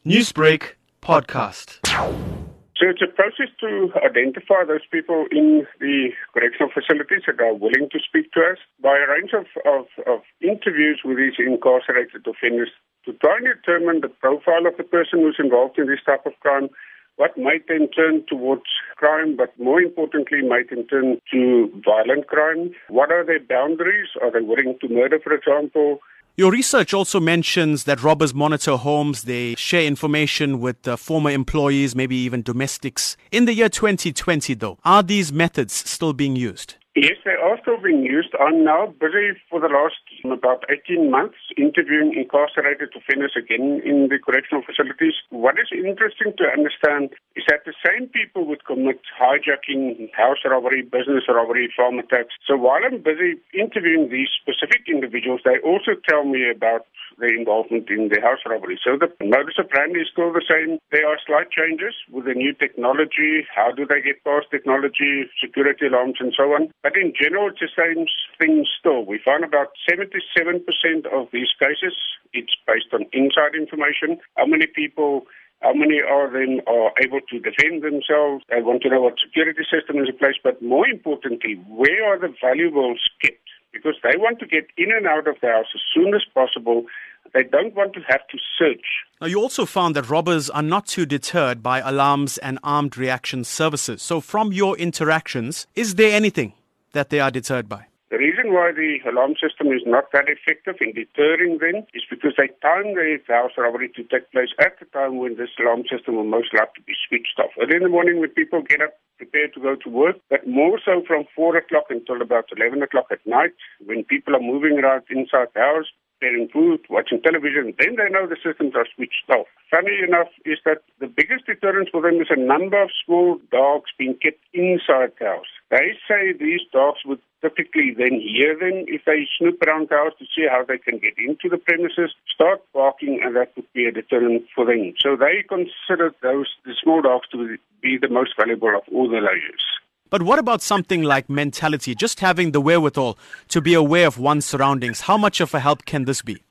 Newsbreak podcast. So it's a process to identify those people in the correctional facilities that are willing to speak to us by a range of, of, of interviews with these incarcerated offenders to try and determine the profile of the person who's involved in this type of crime, what might then turn towards crime, but more importantly, might in turn to violent crime. What are their boundaries? Are they willing to murder, for example? Your research also mentions that robbers monitor homes, they share information with uh, former employees, maybe even domestics. In the year 2020, though, are these methods still being used? Yes, they are still being used. I'm now busy for the last about 18 months interviewing incarcerated offenders again in the correctional facilities. What is interesting to understand is that the same people would commit hijacking, house robbery, business robbery, farm attacks. So while I'm busy interviewing these specific individuals, they also tell me about their involvement in the house robbery. So the modus operandi is still the same. There are slight changes with the new technology. How do they get past technology, security alarms, and so on? In general, it's the same thing still. We find about 77% of these cases, it's based on inside information. How many people how many of them are able to defend themselves? They want to know what security system is in place, but more importantly, where are the valuables kept? Because they want to get in and out of the house as soon as possible they don't want to have to search. Now, you also found that robbers are not too deterred by alarms and armed reaction services. So, from your interactions, is there anything that they are deterred by? The reason why the alarm system is not that effective in deterring them is because they time the house robbery to take place at the time when this alarm system will most likely be switched off. Early in the morning when people get up, prepared to go to work, but more so from 4 o'clock until about 11 o'clock at night when people are moving around inside the house, preparing food, watching television, then they know the systems are switched off. Funny enough is that the biggest deterrence for them is a number of small dogs being kept inside the house. They say these dogs would typically then hear them if they snoop around the house to see how they can get into the premises, start barking, and that would be a deterrent for them. So they consider those the small dogs to be the most valuable of all the layers. But what about something like mentality, just having the wherewithal to be aware of one's surroundings? How much of a help can this be?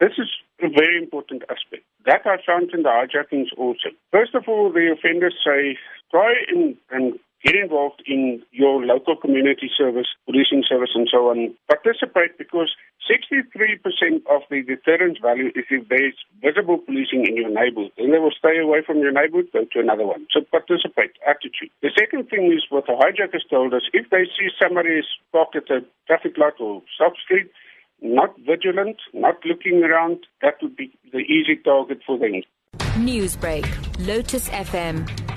This is a very important aspect. That I found in the hijackings also. First of all, the offenders say, try and, and get involved in your local community service, policing service, and so on. Participate because 63% of the deterrence value is if there's visible policing in your neighborhood. Then they will stay away from your neighborhood, go to another one. So participate, attitude. The second thing is what the hijackers told us if they see somebody is parked at a traffic light or stop street, not vigilant, not looking around, that would be the easy target for them. Newsbreak, Lotus FM,